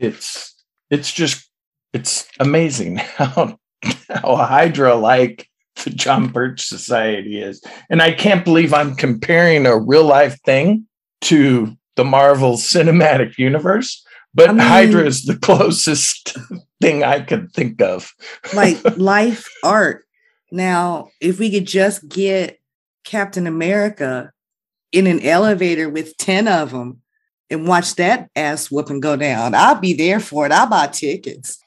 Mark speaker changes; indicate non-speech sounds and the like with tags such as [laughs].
Speaker 1: it's it's just it's amazing [laughs] how how Hydra like the John Birch Society is. And I can't believe I'm comparing a real life thing to the Marvel Cinematic Universe, but I mean, Hydra is the [laughs] closest thing I could think of. [laughs]
Speaker 2: like life art. Now, if we could just get Captain America in an elevator with 10 of them and watch that ass whooping go down, I'll be there for it. I'll buy tickets.